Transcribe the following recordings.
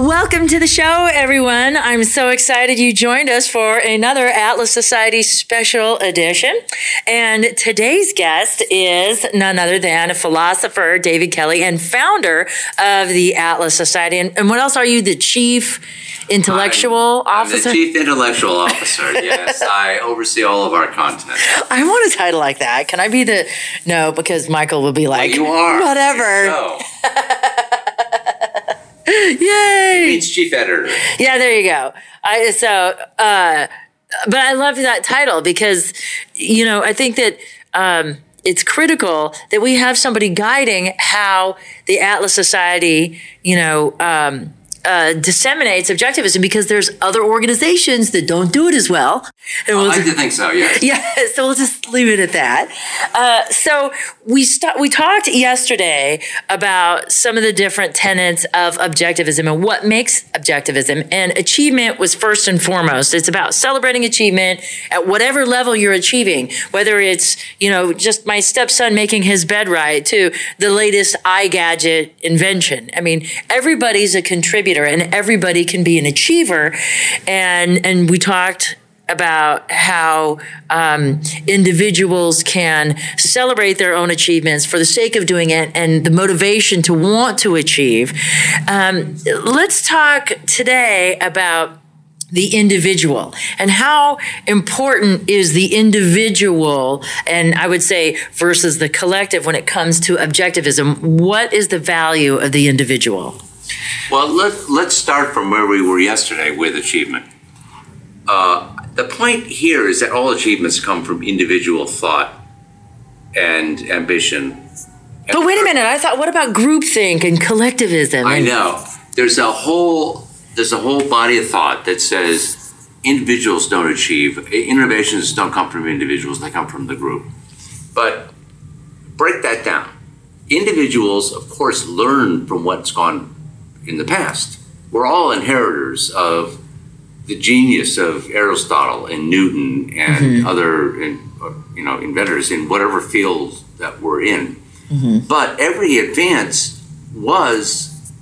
Welcome to the show, everyone. I'm so excited you joined us for another Atlas Society special edition. And today's guest is none other than a philosopher David Kelley and founder of the Atlas Society. And, and what else are you? The chief intellectual I'm officer? the chief intellectual officer. Yes, I oversee all of our content. I want a title like that. Can I be the no? Because Michael will be like, you are whatever. Yay! means chief editor. Yeah, there you go. I so uh but I love that title because you know, I think that um it's critical that we have somebody guiding how the Atlas Society, you know, um uh, disseminates objectivism because there's other organizations that don't do it as well. And I we'll like just- to think so. Yes. yeah, so we'll just leave it at that. Uh, so we st- we talked yesterday about some of the different tenets of objectivism and what makes objectivism. And achievement was first and foremost. It's about celebrating achievement at whatever level you're achieving, whether it's you know just my stepson making his bed right to the latest eye gadget invention. I mean, everybody's a contributor and everybody can be an achiever. And and we talked about how um, individuals can celebrate their own achievements for the sake of doing it and the motivation to want to achieve. Um, let's talk today about the individual and how important is the individual and i would say versus the collective when it comes to objectivism what is the value of the individual Well, let, let's start from where we were yesterday with achievement. Uh, the point here is that all achievements come from individual thought and ambition. but wait a minute i thought what about groupthink and collectivism I know. There's a whole there's a whole body of thought that says individuals don't achieve innovations don't come from individuals, they come from the group. But break that down. Individuals, of course, learn from what's gone in the past. We're all inheritors of the genius of Aristotle and Newton and mm-hmm. other in, uh, you know inventors in whatever field that we're in. Mm-hmm. But every advance was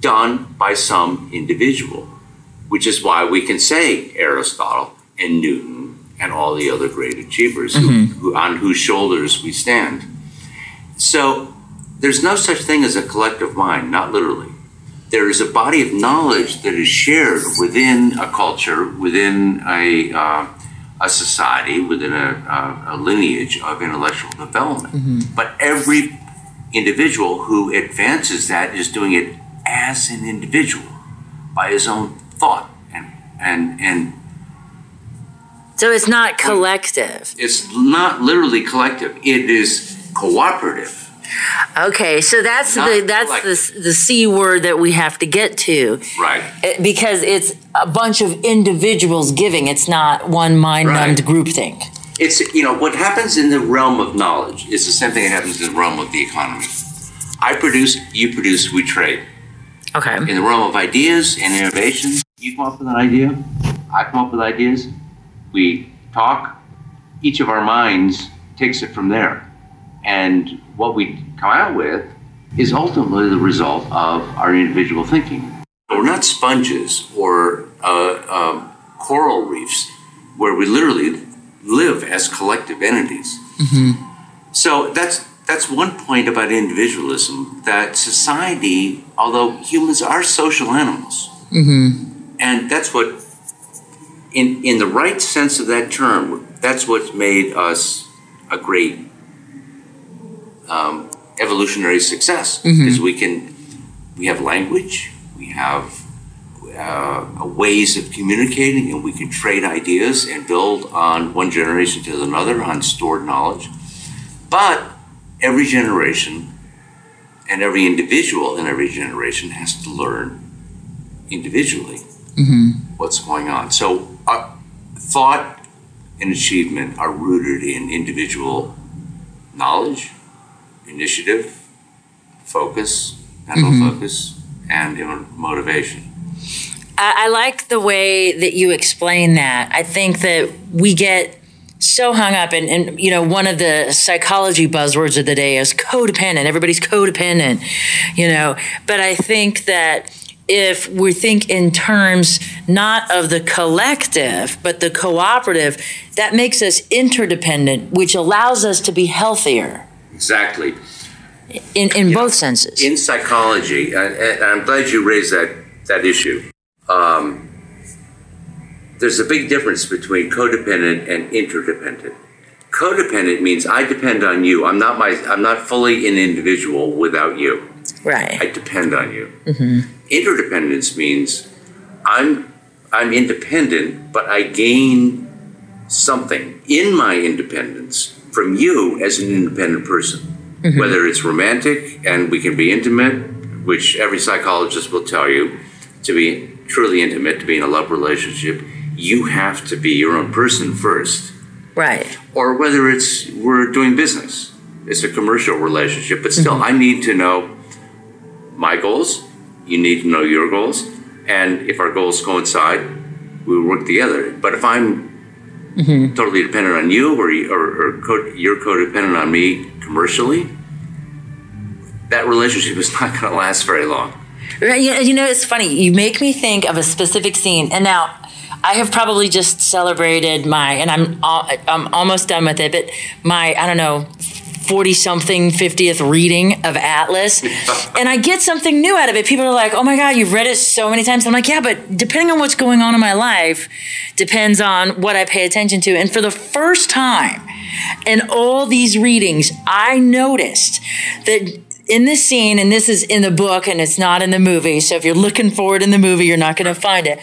done by some individual, which is why we can say Aristotle and Newton and all the other great achievers who, mm-hmm. who, on whose shoulders we stand. So there's no such thing as a collective mind, not literally. There is a body of knowledge that is shared within a culture, within a, uh, a society, within a, a, a lineage of intellectual development. But every individual who advances that is doing it as an individual by his own thought and and and so it's not collective it's not literally collective it is cooperative Okay, so that's Not the that's collective. the the c word that we have to get to right It- because it's a bunch of individuals giving. It's not one mind numbed Right. group thing. it's you know what happens in the realm of knowledge is the same thing that happens in the realm of the economy i produce you produce we trade Okay. in the realm of ideas and innovation you come up with an idea i come up with ideas we talk each of our minds takes it from there and what we come out with is ultimately the result of our individual thinking. We're not sponges or uh, um, coral reefs where we literally live as collective entities. So that's that's one point about individualism that society, although humans are social animals, and that's what, in in the right sense of that term, that's what's made us a great um, evolutionary success because we can we have language, we have uh, ways of communicating, and we can trade ideas and build on one generation to another on stored knowledge. But every generation and every individual in every generation has to learn individually what's going on. So, uh, thought and achievement are rooted in individual knowledge, initiative, focus, mental mm-hmm. focus, and you know, motivation. I, I like the way that you explain that. I think that we get so hung up and, and you know one of the psychology buzzwords of the day is codependent everybody's codependent you know but i think that if we think in terms not of the collective but the cooperative that makes us interdependent which allows us to be healthier Exactly. in, in both senses In psychology, and, and I'm glad you raised that, that issue. Um, there's a big difference between codependent and interdependent. Codependent means I depend on you. I'm not my. I'm not fully an individual without you. Right. I depend on you. Interdependence means I'm I'm independent, but I gain something in my independence from you as an independent person. Mm-hmm. Whether it's romantic and we can be intimate, which every psychologist will tell you, to be truly intimate, to be in a love relationship, you have to be your own person first right or whether it's we're doing business. It's a commercial relationship, but still, mm-hmm. I need to know my goals. You need to know your goals, and if our goals coincide, we work together. But if I'm Mm-hmm. totally dependent on you, or or, or co- you're codependent on me commercially, that relationship is not going to last very long. Right, You know, it's funny. You make me think of a specific scene, and now I have probably just celebrated my, and I'm al- I'm almost done with it, but my I don't know. 40 something 50th reading of Atlas and I get something new out of it. People are like, "Oh my god, you've read it so many times." I'm like, "Yeah, but depending on what's going on in my life depends on what I pay attention to." And for the first time in all these readings, I noticed that in this scene, and this is in the book and it's not in the movie. So if you're looking for it in the movie, you're not going to find it.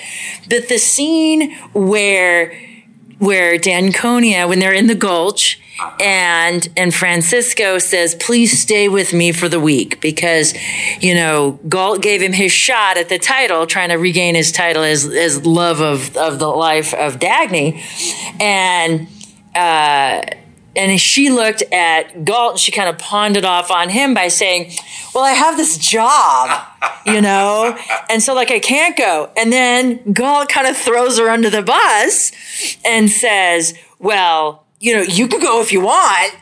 But the scene where where d'Anconia, when they're in the gulch, and and Francisco says, "Please stay with me for the week," because you know Galt gave him his shot at the title, trying to regain his title as as love of of the life of Dagny, and. Uh, and she looked at Galt and she kind of pawned it off on him by saying, Well, I have this job, you know? And so, like, I can't go. And then Galt kind of throws her under the bus and says, Well, you know, you could go if you want.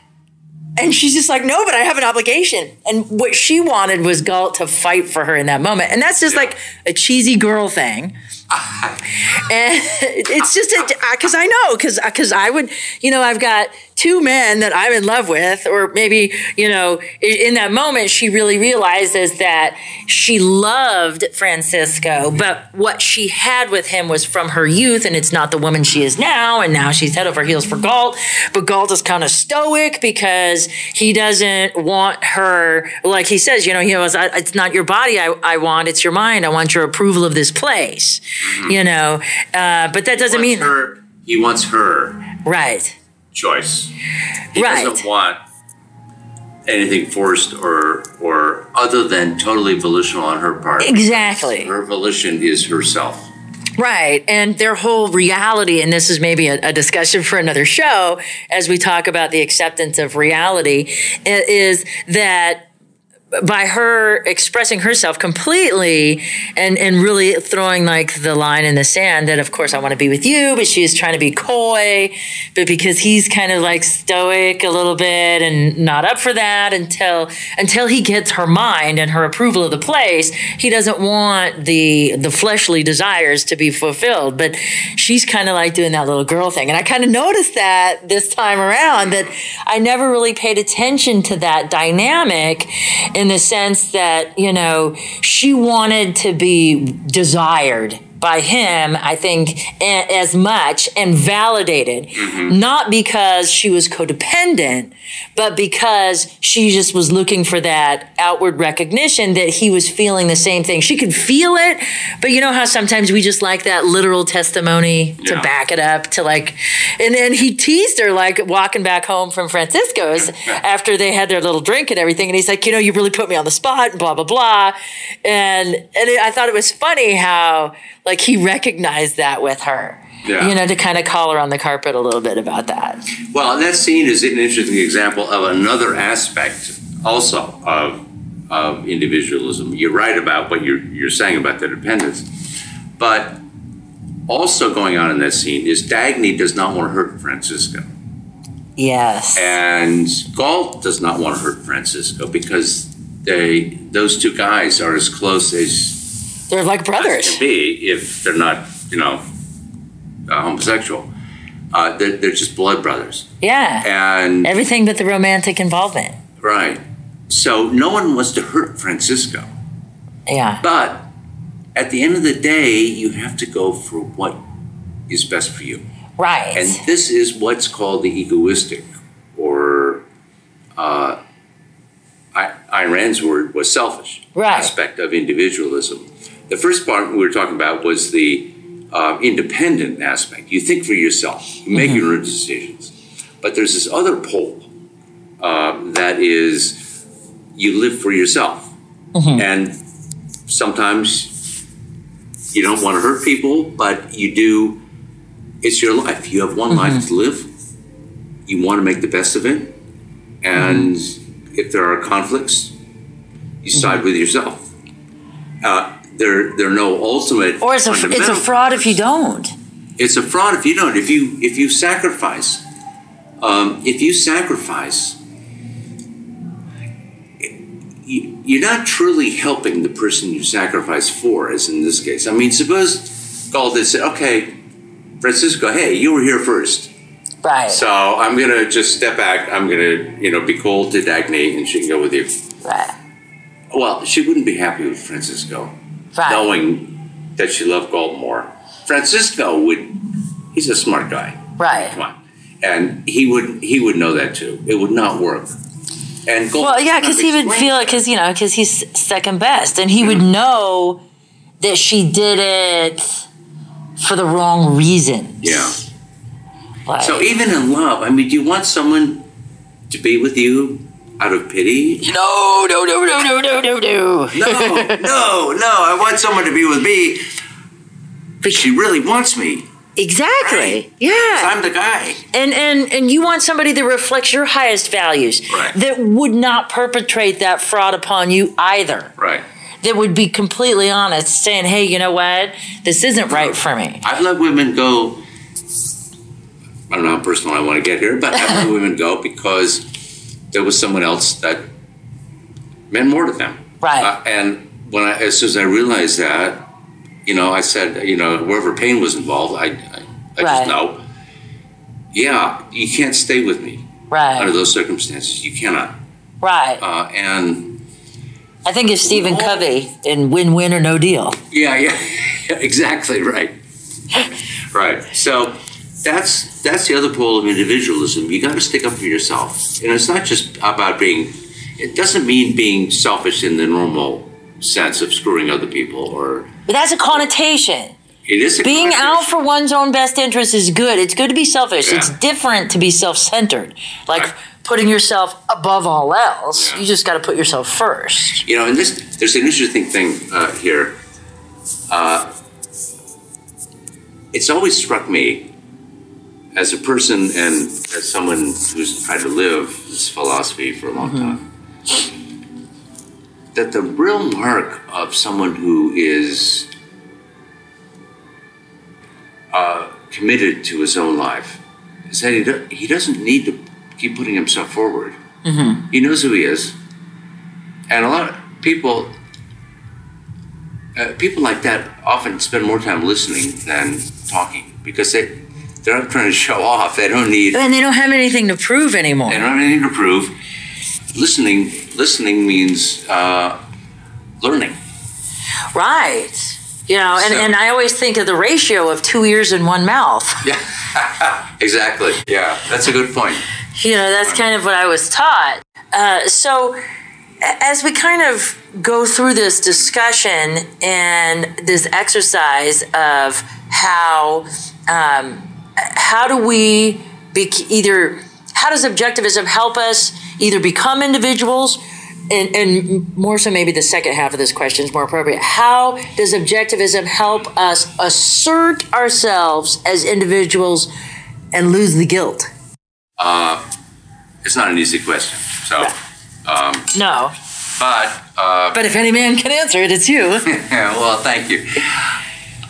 And she's just like, No, but I have an obligation. And what she wanted was Galt to fight for her in that moment. And that's just like a cheesy girl thing and it's just because I know because because I would you know I've got two men that I'm in love with or maybe you know in that moment she really realizes that she loved Francisco but what she had with him was from her youth and it's not the woman she is now and now she's head over heels for Galt. But Galt is kind of stoic because he doesn't want her like he says you know he was it's not your body I, I want it's your mind. I want your approval of this place you know? Uh, but that doesn't mean her, he wants her. Right choice. He Right. doesn't want anything forced or or other than totally volitional on her part. exactly Her volition is herself. Right. And their whole reality, and this is maybe a, a discussion for another show as we talk about the acceptance of reality, is that by her expressing herself completely and, and really throwing like the line in the sand that of course I want to be with you, but she is trying to be coy, but because he's kind of like stoic a little bit and not up for that until until he gets her mind and her approval of the place, he doesn't want the the fleshly desires to be fulfilled. But she's kind of like doing that little girl thing. And I kind of noticed that this time around that I never really paid attention to that dynamic in the sense that, you know, she wanted to be desired by him, I think, a- as much and validated, mm-hmm. not because she was codependent, but because she just was looking for that outward recognition that he was feeling the same thing. She could feel it, but you know how sometimes we just like that literal testimony to Yeah. back it up to like, and then he teased her like walking back home from Francisco's after they had their little drink and everything. And he's like, you know, you really put me on the spot and blah, blah, blah. And, and it, I thought it was funny how like he recognized that with her. Yeah. You know, to kind of call her on the carpet a little bit about that. Well, that scene is an interesting example of another aspect also of, of individualism. You're right about what you're, you're saying about the dependence. But also going on in that scene is Dagny does not want to hurt Francisco. Yes. And Galt does not want to hurt Francisco because they, those two guys are as close as They're like brothers. can be if they're not, you know, uh, homosexual. Uh, they're, they're just blood brothers. Yeah. And Everything but the romantic involvement. Right. So no one wants to hurt Francisco. Yeah. But at the end of the day, you have to go for what is best for you. Right. And this is what's called the egoistic, or uh, I, Ayn Rand's word was selfish Right. aspect of individualism. The first part we were talking about was the uh, independent aspect. You think for yourself, you make your own decisions. But there's this other pole uh, that is you live for yourself. And sometimes you don't want to hurt people, but you do. It's your life. You have one life to live. You want to make the best of it. And if there are conflicts, you side with yourself. Uh, there, there are no ultimate. or it's a it's a fraud if you don't. it's a fraud if you don't. If you if you sacrifice, um, if you sacrifice, you, you're not truly helping the person you sacrifice for. As in this case, I mean, suppose Galt had said, "Okay, Francisco, hey, you were here first, Right. so I'm gonna just step back. I'm gonna, you know, be cold to Dagny, and she can go with you." right. Well, she wouldn't be happy with Francisco Right. knowing that she loved Galt more. Francisco would. He's a smart guy. Right. Come on. And he would he would know that too. It would not work. And Gold Well, yeah, because he would feel it because you know because he's second best, and he would mm-hmm. know that she did it for the wrong reasons. Yeah. Like, So even in love, I mean, do you want someone to be with you out of pity? no, no, no, no, no, no, no, no. No, no, no. I want someone to be with me. But she really wants me. Exactly. Right. Yeah. I'm the guy. And and and you want somebody that reflects your highest values. Right. That would not perpetrate that fraud upon you either. Right. That would be completely honest, saying, "Hey, you know what? This isn't right for me." I've let women go. I don't know how personal I want to get here, but I've let women go because there was someone else that meant more to them. Right. Uh, and when I, as soon as I realized that, you know, I said, you know, wherever pain was involved, I, I, I Right. just know. Yeah, you can't stay with me Right. under those circumstances. You cannot. Right. Uh, and I think it's Stephen Covey in Win Win or No Deal. yeah, yeah, exactly right. right. So that's that's the other pole of individualism. You got to stick up for yourself, and it's not just about being. It doesn't mean being selfish in the normal sense of screwing other people, or But that's a connotation. it is a Being out for one's own best interest is good. It's good to be selfish. It's different to be self centered. Like Right. putting yourself above all else. Yeah. You just got to put yourself first. You know, and this there's an interesting thing uh, here. Uh, it's always struck me as a person and as someone who's tried to live this philosophy for a long time that the real mark of someone who is uh, committed to his own life is that he, do, he doesn't need to keep putting himself forward. He knows who he is. And a lot of people, uh, people like that often spend more time listening than talking because they, they're not trying to show off. They don't need, And they don't have anything to prove anymore. they don't have anything to prove. Listening, listening means uh, learning. Right. You know, and, So- and I always think of the ratio of two ears and one mouth. Yeah, exactly. Yeah, that's a good point. You know, that's kind of what I was taught. Uh, so, as we kind of go through this discussion and this exercise of how um, how do we be, either how does objectivism help us either become individuals and, and more so maybe the second half of this question is more appropriate how does objectivism help us assert ourselves as individuals and lose the guilt It's not an easy question. So, no but uh, But if any man can answer it, it's you. Yeah, well, thank you.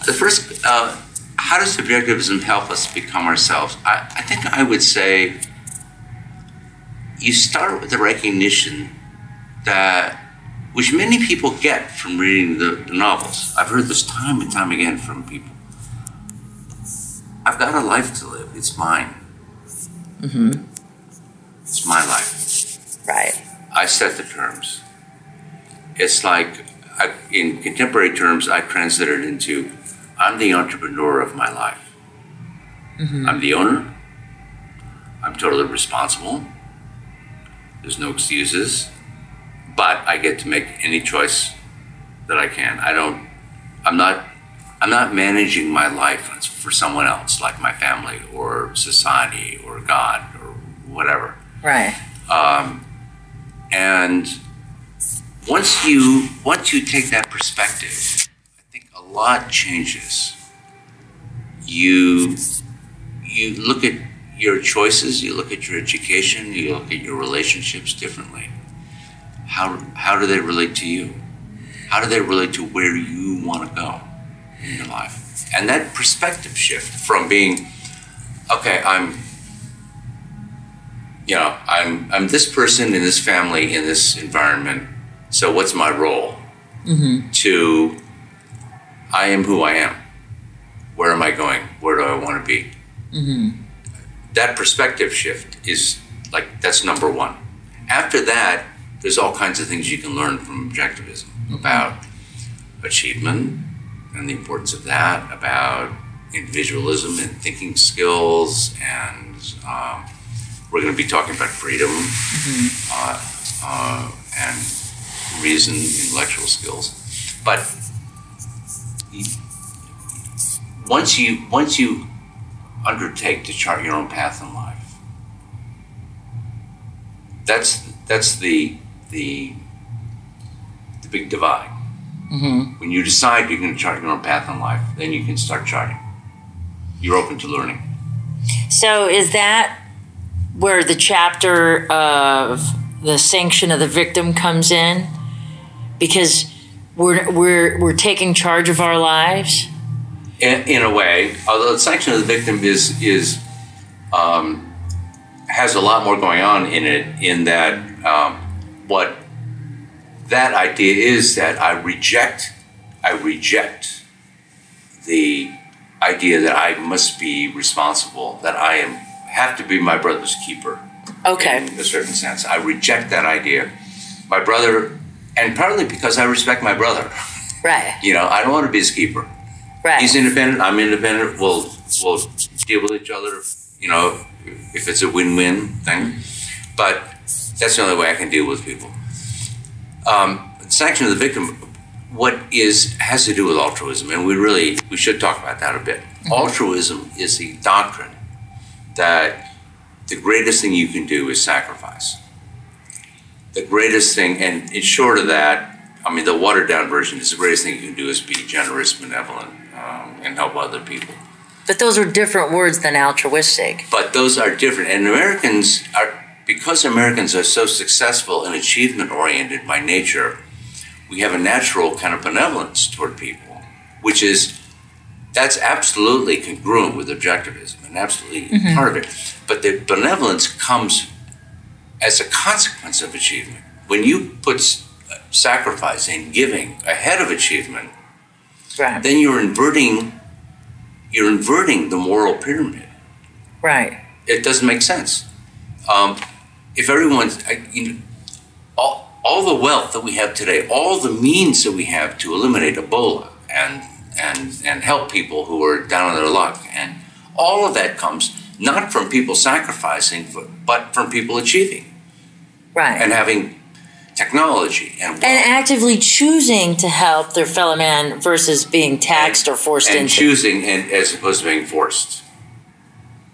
The first, uh, how does objectivism help us become ourselves? I, I think I would say you start with the recognition that, which many people get from reading the, the novels. I've heard this time and time again from people. I've got a life to live. It's mine. Mm-hmm. It's my life. Right. I set the terms. It's like, I, in contemporary terms, I translate it into I'm the entrepreneur of my life. I'm the owner. I'm totally responsible. There's no excuses. But I get to make any choice that I can. I don't, I'm not, I'm not managing my life for someone else, like my family or society or God or whatever. Right. Um, And once you once you take that perspective, I think a lot changes. You you look at your choices, you look at your education, you look at your relationships differently. How how do they relate to you? How do they relate to where you want to go in your life? And that perspective shift from being, okay, I'm you know, I'm I'm this person in this family in this environment. So what's my role? Mm-hmm. To I am who I am. Where am I going? Where do I want to be? That perspective shift is like that's number one. After that, there's all kinds of things you can learn from objectivism about achievement and the importance of that, about individualism and thinking skills, and um, we're going to be talking about freedom uh, uh, and reason, intellectual skills. But once you once you undertake to chart your own path in life, that's that's the the the big divide. Mm-hmm. When you decide you're going to chart your own path in life, then you can start charting. You're open to learning. So is that where the chapter of the sanction of the victim comes in? Because we're we're we're taking charge of our lives. in, in a way, although the sanction of the victim is is um, has a lot more going on in it. In that, um, what that idea is that I reject, I reject the idea that I must be responsible, that I am have to be my brother's keeper Okay. in a certain sense. I reject that idea. My brother, and partly because I respect my brother. Right. You know, I don't want to be his keeper. Right. He's independent. I'm independent. We'll we'll deal with each other. You know, if it's a win-win thing. But that's the only way I can deal with people. Um, sanction of the victim. What is has to do with altruism, and we really we should talk about that a bit. Altruism is the doctrine that the greatest thing you can do is sacrifice. The greatest thing, and in short of that, I mean, the watered down version is the greatest thing you can do is be generous, benevolent, um, and help other people. But those are different words than altruistic. But those are different. And Americans are, because Americans are so successful and achievement oriented by nature, we have a natural kind of benevolence toward people, which is, that's absolutely congruent with objectivism and absolutely part of it. But the benevolence comes as a consequence of achievement. When you put s- sacrifice and giving ahead of achievement, Right. then you're inverting, you're inverting the moral pyramid Right. it doesn't make sense. Um, if everyone's, you know, all, all the wealth that we have today, all the means that we have to eliminate Ebola and and, and help people who are down on their luck. And all of that comes not from people sacrificing, but from people achieving Right. and having technology and and actively choosing to help their fellow man versus being taxed or forced and into. choosing and as opposed to being forced.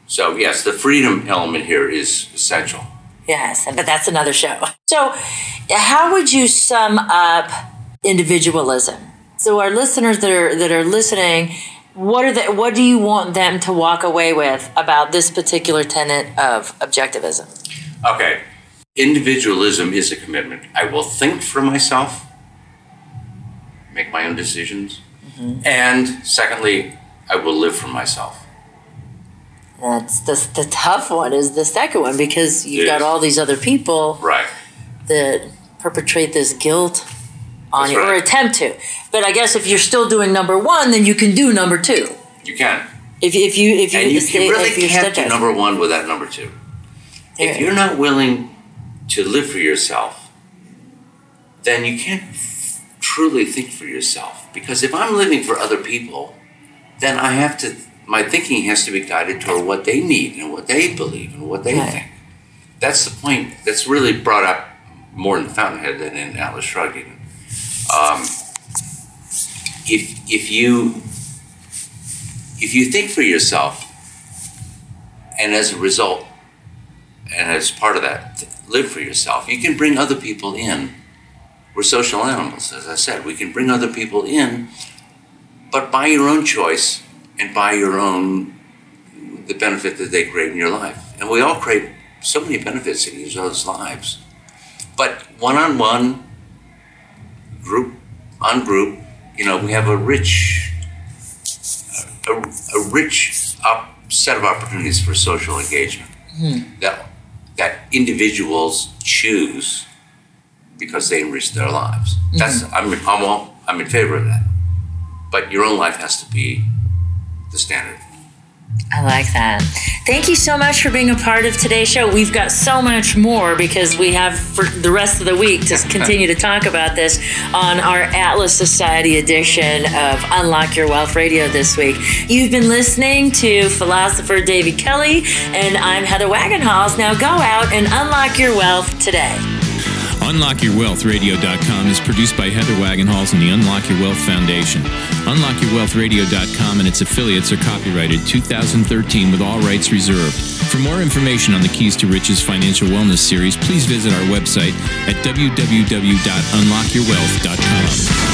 So yes, the freedom element here is essential. Yes, but that's another show. So, how would you sum up individualism? So, our listeners that are that are listening, what are the what do you want them to walk away with about this particular tenet of objectivism? Okay, individualism is a commitment. I will think for myself, make my own decisions, mm-hmm. and secondly, I will live for myself. That's the the tough one is the second one because you've Yes. got all these other people Right. that perpetrate this guilt on That's you or attempt to. But I guess if you're still doing number one, then you can do number two. You can, If, if you if you and you can really if can't do number one without number two. There. If you're not willing to live for yourself, then you can't f- truly think for yourself. Because if I'm living for other people, then I have to, my thinking has to be guided toward what they need and what they believe and what they Right. think. That's the point that's really brought up more in Fountainhead than in Atlas Shrugged. Um, if, if you if you think for yourself, and as a result, as part of that, live for yourself. You can bring other people in. We're social animals, as I said. We can bring other people in, but by your own choice and by your own, the benefit that they create in your life. And we all create so many benefits in each other's lives. But one on one, group on group, you know, we have a rich, a, a rich op- set of opportunities for social engagement hmm. that that individuals choose because they enrich their lives. Mm-hmm. That's I'm I'm all, I'm in favor of that. But your own life has to be the standard. I like that. Thank you so much for being a part of today's show. We've got so much more because we have for the rest of the week to continue to talk about this on our Atlas Society edition of Unlock Your Wealth Radio this week. You've been listening to philosopher David Kelley, and I'm Heather Wagenhals. Now go out and unlock your wealth today. UnlockYourWealthRadio.com is produced by Heather Wagenhals and the Unlock Your Wealth Foundation. UnlockYourWealthRadio.com and its affiliates are copyrighted 2013 with all rights reserved. For more information on the Keys to Riches Financial Wellness Series, please visit our website at www.unlockyourwealth.com.